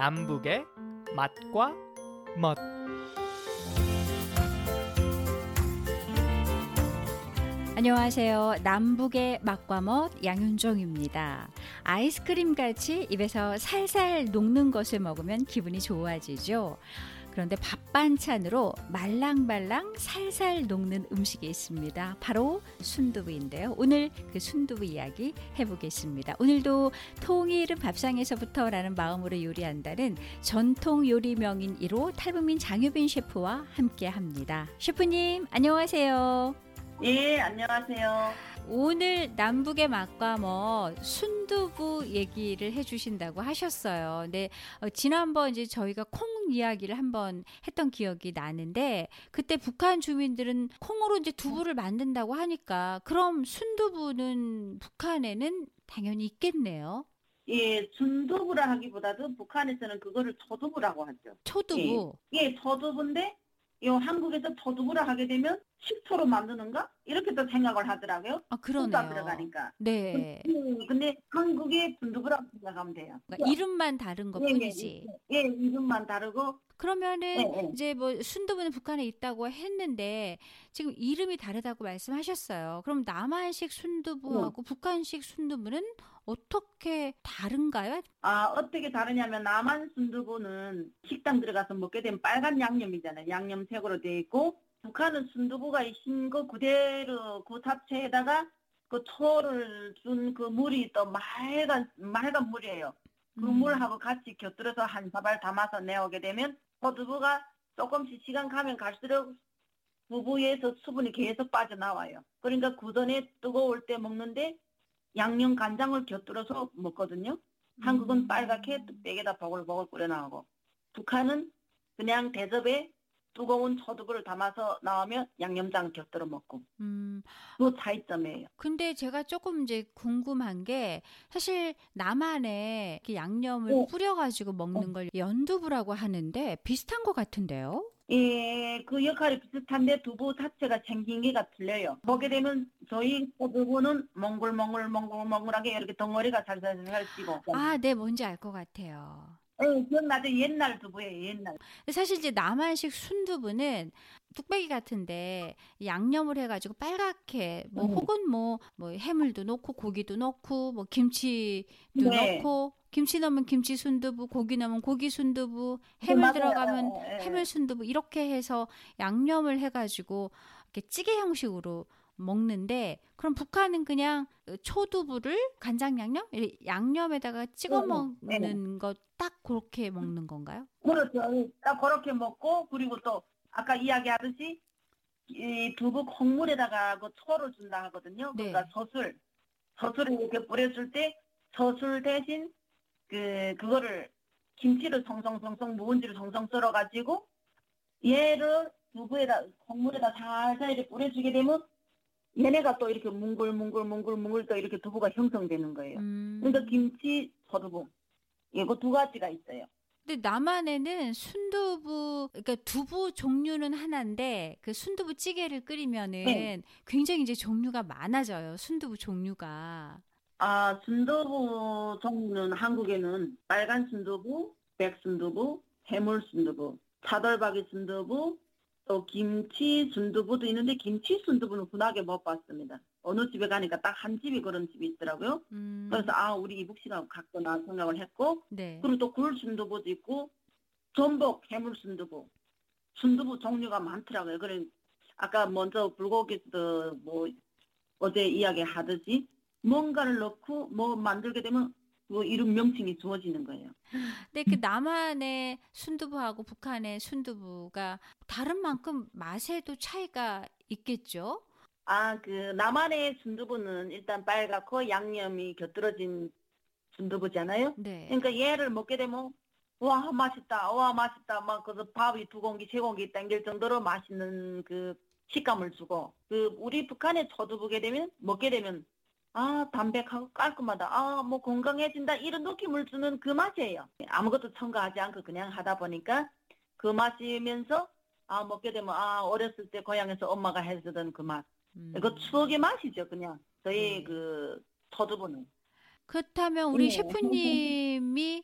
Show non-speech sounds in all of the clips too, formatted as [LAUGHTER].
남북의 맛과 멋 안녕하세요. 남북의 맛과 멋 양윤종입니다. 아이스크림 같이 입에서 살살 녹는 것을 먹으면 기분이 좋아지죠. 그런데 밥 반찬으로 말랑말랑 살살 녹는 음식이 있습니다. 바로 순두부인데요. 오늘 그 순두부 이야기 해보겠습니다. 오늘도 통일은 밥상에서부터라는 마음으로 요리한다는 전통 요리 명인 1호 탈북민 장유빈 셰프와 함께 합니다. 셰프님, 안녕하세요. 예, 안녕하세요. 오늘 남북의 맛과 뭐 순두부 얘기를 해주신다고 하셨어요. 근데 어, 지난번 이제 저희가 콩 이야기를 한번 했던 기억이 나는데 그때 북한 주민들은 콩으로 이제 두부를 만든다고 하니까 그럼 순두부는 북한에는 당연히 있겠네요. 예, 순두부라 하기보다도 북한에서는 그거를 초두부라고 하죠. 초두부. 예, 예 초두부인데 요 한국에서 초두부라 하게 되면 식초로 만드는가? 이렇게 또 생각을 하더라고요. 아 그러네요. 들어가니까. 네. 음, 근데 한국의 순두부라고 생각하면 돼요. 그러니까 이름만 다른 것 예, 예, 뿐이지. 예, 예, 이름만 다르고 그러면은 예, 예. 이제 뭐 순두부는 북한에 있다고 했는데 지금 이름이 다르다고 말씀하셨어요. 그럼 남한식 순두부하고 북한식 순두부는 어떻게 다른가요? 아, 어떻게 다르냐면 남한 순두부는 식당 들어가서 먹게 되면 빨간 양념이잖아요. 양념색으로 되어 있고 북한은 순두부가 흰거 그대로 그 잡채에다가 그 초를 준 그 물이 또 맑은 맑은 물이에요. 그 음. 물하고 같이 곁들여서 한 사발 담아서 내오게 되면 포두부가 조금씩 시간 가면 갈수록 두부에서 수분이 계속 빠져나와요. 그러니까 그 전에 뜨거울 때 먹는데 양념 간장을 곁들여서 먹거든요. 한국은 음. 빨갛게 뚝배기에다 보글보글 끓여 나오고 북한은 그냥 대접에 뜨거운 초두부를 담아서 나오면 양념장 곁들여 먹고 음, 그 차이점이에요. 근데 제가 조금 이제 궁금한 게 사실 남한에 이렇게 양념을 어. 뿌려가지고 먹는 걸 연두부라고 하는데 비슷한 것 같은데요? 예, 그 역할이 비슷한데 두부 자체가 생긴 게가 틀려요. 보게 되면 저희 두부는 몽글몽글 몽글몽글하게 이렇게 덩어리가 살살살 찌고. 아, 네, 뭔지 알 것 같아요. 예, 기억나죠? 옛날 두부예요, 옛날. 사실 이제 남한식 순두부는 뚝배기 같은데 양념을 해가지고 빨갛게 뭐 음. 혹은 뭐 뭐 해물도 넣고 고기도 넣고 뭐 김치도 네. 넣고 김치 넣으면 김치 순두부 고기 넣으면 고기 순두부 해물 맞아요. 들어가면 예, 예. 해물 순두부 이렇게 해서 양념을 해가지고 이렇게 찌개 형식으로 먹는데 그럼 북한은 그냥 초두부를 간장 양념 양념에다가 찍어 음, 네. 먹는 것 딱 그렇게 먹는 건가요? 그렇죠. 딱 그렇게 먹고 그리고 또 아까 이야기하듯이 이 두부 콩물에다가 그 초를 준다 하거든요. 네. 그러니까 젖을 젖을 이렇게 뿌려줄 때 젖을 대신 그 그거를 김치를 송송송송 묵은지를 송송 썰어 가지고 얘를 두부에다 콩물에다 살살 이렇게 뿌려주게 되면 얘네가 또 이렇게 뭉글뭉글뭉글뭉글 또 이렇게 두부가 형성되는 거예요. 음. 그러니까 김치 소두부 이거 두 가지가 있어요. 근데 남한에는 순두부, 그러니까 두부 종류는 하나인데 그 순두부 찌개를 끓이면은 네. 굉장히 이제 종류가 많아져요. 순두부 종류가. 아, 순두부 종류는 한국에는 빨간 순두부, 백 순두부, 해물 순두부, 차돌박이 순두부, 또 김치 순두부도 있는데 김치 순두부는 흔하게 못 봤습니다. 어느 집에 가니까 딱 한 집이 그런 집이 있더라고요. 음. 그래서 아, 우리 이북 씨가 갖구나 생각을 했고, 네. 그리고 또 굴 순두부도 있고, 전복 해물 순두부, 순두부 종류가 많더라고요. 그래 아까 먼저 불고기도 뭐 어제 이야기 하듯이 뭔가를 넣고 뭐 만들게 되면 그 이름 명칭이 주어지는 거예요. 근데 그 남한의 순두부하고 북한의 순두부가 다른 만큼 맛에도 차이가 있겠죠? 아, 그 남한의 순두부는 일단 빨갛고 양념이 곁들어진 순두부잖아요. 네. 그러니까 얘를 먹게 되면 와 맛있다, 와 맛있다, 막 그래서 밥이 두 공기, 세 공기 땡길 정도로 맛있는 그 식감을 주고 그 우리 북한에 쳐두보게 되면 먹게 되면 아 담백하고 깔끔하다, 아 뭐 건강해진다 이런 느낌을 주는 그 맛이에요. 아무것도 첨가하지 않고 그냥 하다 보니까 그 맛이면서 아 먹게 되면 아 어렸을 때 고향에서 엄마가 해주던 그 맛, 음. 이거 추억의 맛이죠 그냥 저희 네. 그 쳐두부는. 그렇다면 우리 네. 셰프님이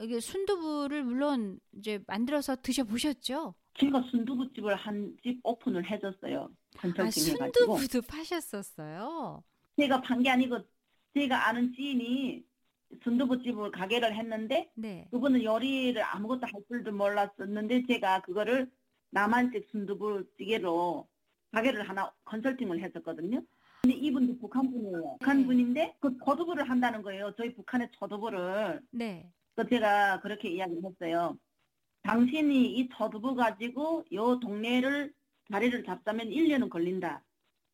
이게 순두부를 물론 이제 만들어서 드셔 보셨죠? 제가 순두부집을 한 집 오픈을 해줬어요. 아. 순두부도 파셨었어요. 제가 판 게 아니고 제가 아는 지인이 순두부집을 가게를 했는데 네. 그분은 요리를 아무것도 할 줄도 몰랐었는데 제가 그거를 남한식 순두부찌개로 가게를 하나 컨설팅을 했었거든요. 근데 이분도 북한 분이에요. 북한 네. 분인데 그 초두부를 한다는 거예요. 저희 북한의 초두부를. 네. 그 제가 그렇게 이야기를 했어요. 당신이 이 초두부 가지고 요 동네를 자리를 잡자면 1년은 걸린다.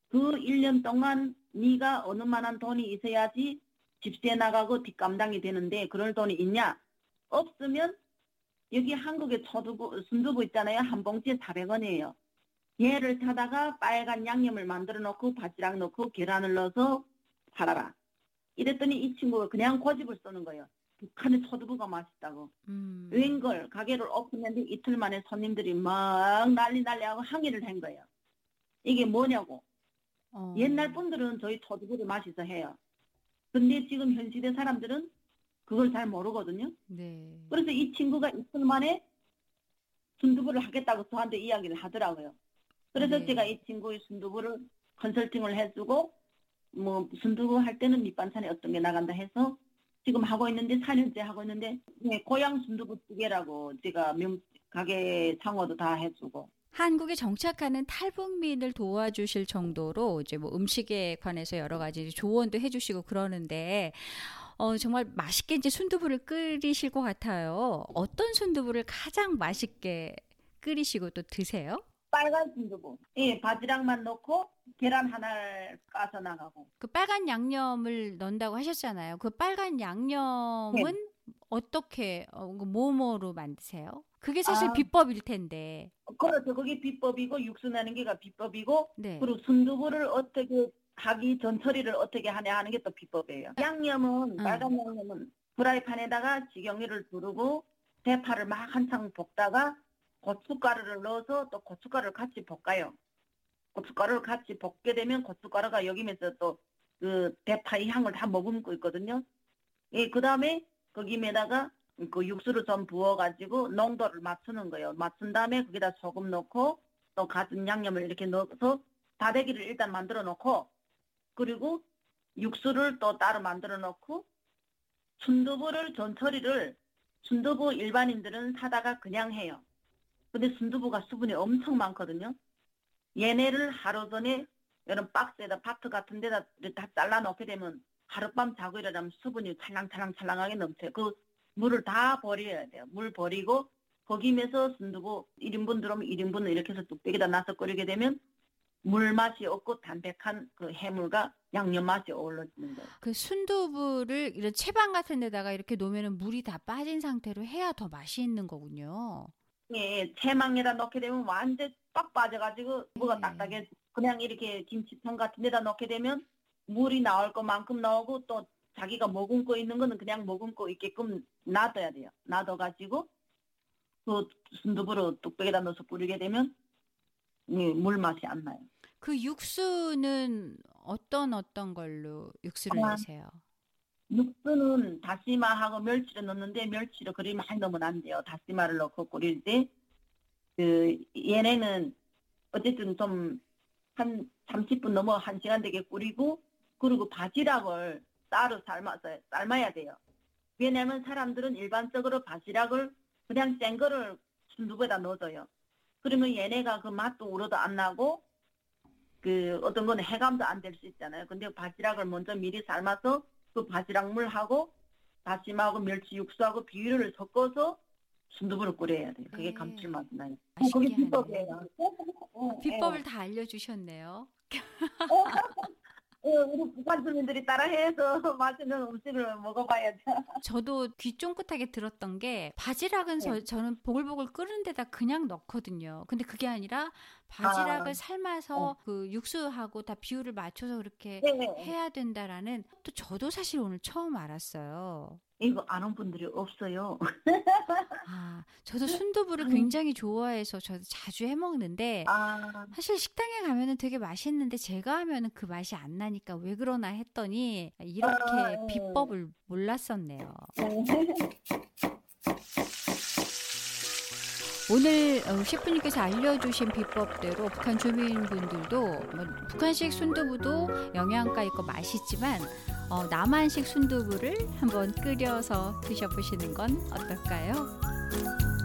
그 1년 동안 네가 어느 만한 돈이 있어야지 집세 나가고 뒷감당이 되는데 그럴 돈이 있냐? 없으면 여기 한국에 초두부, 순두부 있잖아요. 한 봉지에 400원이에요. 얘를 사다가 빨간 양념을 만들어 놓고 바지락 넣고 계란을 넣어서 팔아라. 이랬더니 이 친구가 그냥 고집을 쏘는 거예요. 북한의 초두부가 맛있다고. 음. 웬걸 가게를 오픈했는데 이틀 만에 손님들이 막 난리 난리하고 항의를 한 거예요. 이게 뭐냐고. 어. 옛날 분들은 저희 초두부를 맛있어 해요. 근데 지금 현 시대 사람들은 그걸 잘 모르거든요. 네. 그래서 이 친구가 이틀 만에 순두부를 하겠다고 저한테 이야기를 하더라고요. 그래서 네. 제가 이 친구의 순두부를 컨설팅을 해주고 뭐 순두부 할 때는 밑반찬에 어떤 게 나간다 해서 지금 하고 있는데 4년째 하고 있는데 네, 고향 순두부찌개라고 제가 명 가게 상호도 다 해주고 한국에 정착하는 탈북민을 도와주실 정도로 이제 뭐 음식에 관해서 여러 가지 조언도 해주시고 그러는데 어, 정말 맛있게 이제 순두부를 끓이실 것 같아요. 어떤 순두부를 가장 맛있게 끓이시고 또 드세요? 빨간 순두부 예 바지락만 넣고 계란 하나 까서 나가고 그 빨간 양념을 넣는다고 하셨잖아요. 그 빨간 양념은 네. 어떻게 어, 뭐뭐로 만드세요? 그게 사실 아. 비법일 텐데. 그렇죠 그게 비법이고 육수 내는 게가 비법이고 네. 그리고 순두부를 어떻게 하기 전 처리를 어떻게 하냐 하는 게 또 비법이에요. 양념은 응. 빨간 양념은 프라이팬에다가 식용유를 두르고 대파를 막 한창 볶다가 고춧가루를 넣어서 또 고춧가루를 같이 볶아요. 고춧가루를 같이 볶게 되면 고춧가루가 여기면서 또 그 대파의 향을 다 머금고 있거든요. 예, 그 다음에 거기에다가 그 육수를 좀 부어가지고 농도를 맞추는 거예요. 맞춘 다음에 거기다 소금 넣고 또 갖은 양념을 이렇게 넣어서 다대기를 일단 만들어 놓고 그리고 육수를 또 따로 만들어 놓고 순두부를 전처리를 순두부 일반인들은 사다가 그냥 해요. 근데 순두부가 수분이 엄청 많거든요. 얘네를 하루 전에 이런 박스에다 파트 같은 데다 다 잘라 놓게 되면 하룻밤 자고 일어나면 수분이 찰랑찰랑찰랑하게 넘쳐요. 그 물을 다 버려야 돼요. 물 버리고 거기면서 순두부 1인분 들어오면 1인분을 이렇게 해서 뚝배기다 놔서 끓이게 되면 물 맛이 없고 담백한 그 해물과 양념 맛이 어우러지는 거예요. 그 순두부를 이런 채반 같은 데다가 이렇게 놓으면 물이 다 빠진 상태로 해야 더 맛이 있는 거군요. 예, 채망에다 넣게 되면 완전 빡 빠져가지고 뭐가 네. 딱딱해. 그냥 이렇게 김치통 같은 데다 넣게 되면 물이 나올 것만큼 나오고 또 자기가 머금고 있는 거는 그냥 머금고 있게끔 놔둬야 돼요. 놔둬가지고 그 순두부로 뚝배기에다 넣어서 뿌리게 되면 예, 물 맛이 안 나요. 그 육수는 어떤 어떤 걸로 육수를 아. 내세요? 육수는 다시마하고 멸치를 넣는데 멸치를 그리 많이 넣으면 안 돼요. 다시마를 넣고 끓일 때, 그, 얘네는 어쨌든 좀 한 30분 넘어 1시간 되게 끓이고, 그리고 바지락을 따로 삶아서, 삶아야 돼요. 왜냐면 사람들은 일반적으로 바지락을 그냥 생 거를 순두부에다 넣어줘요. 그러면 얘네가 그 맛도 우러도 안 나고, 그 어떤 거는 해감도 안 될 수 있잖아요. 근데 바지락을 먼저 미리 삶아서 그 바지락 물하고 다시마하고 멸치 육수하고 비율을 섞어서 순두부를 끓여야 돼요. 그게 네. 감칠맛 나요. 그게. 비법이에요. 어, 비법을 예. 다 알려주셨네요. 어, 우리 북한 주민들이 따라해서 [LAUGHS] 맛있는 음식을 먹어봐야죠. 저도 귀 쫑긋하게 들었던 게 바지락은 저, 네. 저는 보글보글 끓는 데다 그냥 넣거든요. 근데 그게 아니라 바지락을 아, 삶아서 그 육수하고 다 비율을 맞춰서 그렇게 네. 해야 된다라는 또 저도 사실 오늘 처음 알았어요. 이거 아는 분들이 없어요. [LAUGHS] 아, 저도 순두부를 음. 굉장히 좋아해서 저도 자주 해 먹는데 아, 사실 식당에 가면은 되게 맛있는데 제가 하면은 그 맛이 안 나니까 왜 그러나 했더니 이렇게 아, 음. 비법을 몰랐었네요. 네. 오늘 어, 셰프님께서 알려주신 비법대로 북한 주민분들도 뭐 북한식 순두부도 영양가 있고 맛있지만 어, 남한식 순두부를 한번 끓여서 드셔보시는 건 어떨까요?